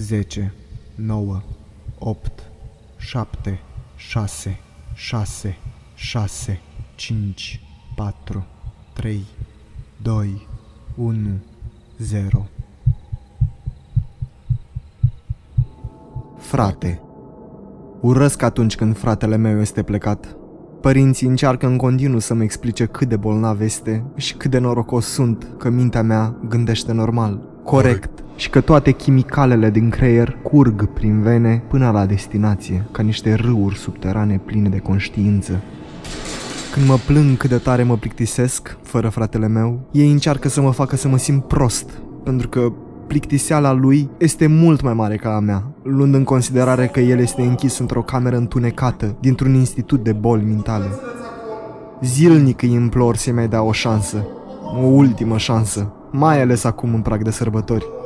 10, 9, 8, 7, 6, 6, 6, 5, 4, 3, 2, 1, 0. Frate. Urăsc atunci când fratele meu este plecat. Părinții încearcă în continuu să-mi explice cât de bolnav este și cât de norocos sunt că mintea mea gândește normal, corect și că toate chimicalele din creier curg prin vene până la destinație, ca niște râuri subterane pline de conștiință. Când mă plâng cât de tare mă plictisesc, fără fratele meu, ei încearcă să mă facă să mă simt prost, pentru că plictiseala lui este mult mai mare ca a mea, luând în considerare că el este închis într-o cameră întunecată dintr-un institut de boli mentale. Zilnic îi implor să-i mai dea o șansă, o ultimă șansă, mai ales acum în prag de sărbători.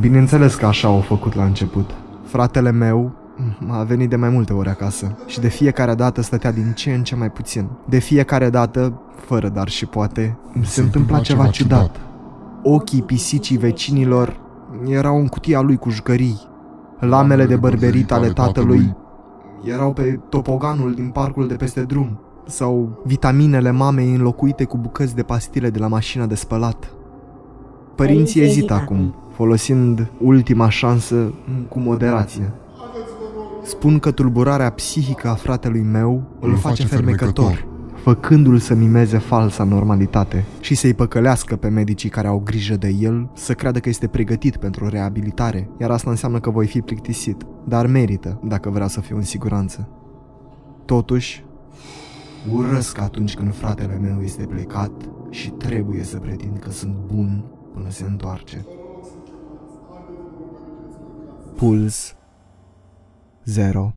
Bineînțeles că așa au făcut la început. Fratele meu a venit de mai multe ori acasă și de fiecare dată stătea din ce în ce mai puțin. De fiecare dată, fără dar și poate, se, se întâmpla ceva ciudat. Ochii pisicii vecinilor erau în cutia lui cu jucării. Lamele de bărberit ale tatălui erau pe topoganul din parcul de peste drum sau vitaminele mamei înlocuite cu bucăți de pastile de la mașina de spălat. Părinții ezită acum, folosind ultima șansă cu moderație. Spun că tulburarea psihică a fratelui meu îl face fermecător, făcându-l să mimeze falsa normalitate și să-i păcălească pe medicii care au grijă de el să creadă că este pregătit pentru reabilitare, iar asta înseamnă că voi fi plictisit, dar merită dacă vrea să fiu în siguranță. Totuși, urăsc atunci când fratele meu este plecat și trebuie să pretind că sunt bun până se întoarce. Puls. 0